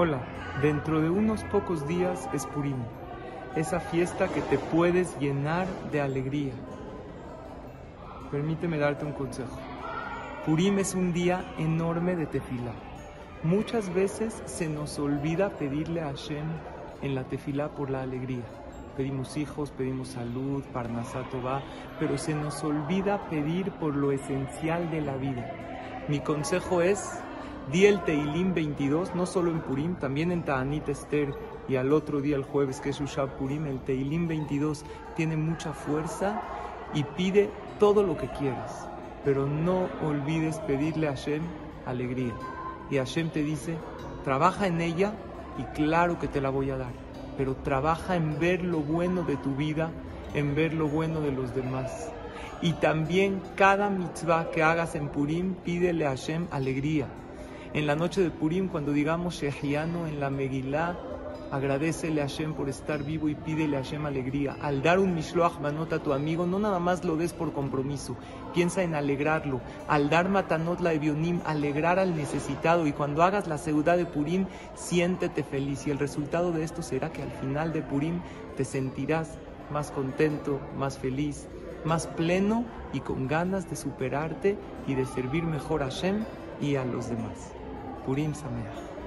Hola, dentro de unos pocos días es Purim, esa fiesta que te puedes llenar de alegría. Permíteme darte un consejo. Purim es un día enorme de tefilá. Muchas veces se nos olvida pedirle a Hashem en la tefilá por la alegría. Pedimos hijos, pedimos salud, parnasato va, pero se nos olvida pedir por lo esencial de la vida. Mi consejo es Di el Teilim 22, no solo en Purim, también en Ta'anit Esther y al otro día, el jueves, que es Ushab Purim, el Teilim 22 tiene mucha fuerza y pide todo lo que quieras, pero no olvides pedirle a Hashem alegría. Y Hashem te dice, trabaja en ella y claro que te la voy a dar, pero trabaja en ver lo bueno de tu vida, en ver lo bueno de los demás. Y también cada mitzvah que hagas en Purim, pídele a Hashem alegría en la noche de Purim, cuando digamos Shehiano en la Megilá, agradecele a Hashem por estar vivo y pídele a Hashem alegría. Al dar un Mishloach Manot a tu amigo, no nada más lo des por compromiso, piensa en alegrarlo. Al dar Matanot la Evionim, alegrar al necesitado. Y cuando hagas la ciudad de Purim, siéntete feliz. Y el resultado de esto será que al final de Purim te sentirás más contento, más feliz, más pleno y con ganas de superarte y de servir mejor a Hashem y a los demás. 우리 힘싸움이야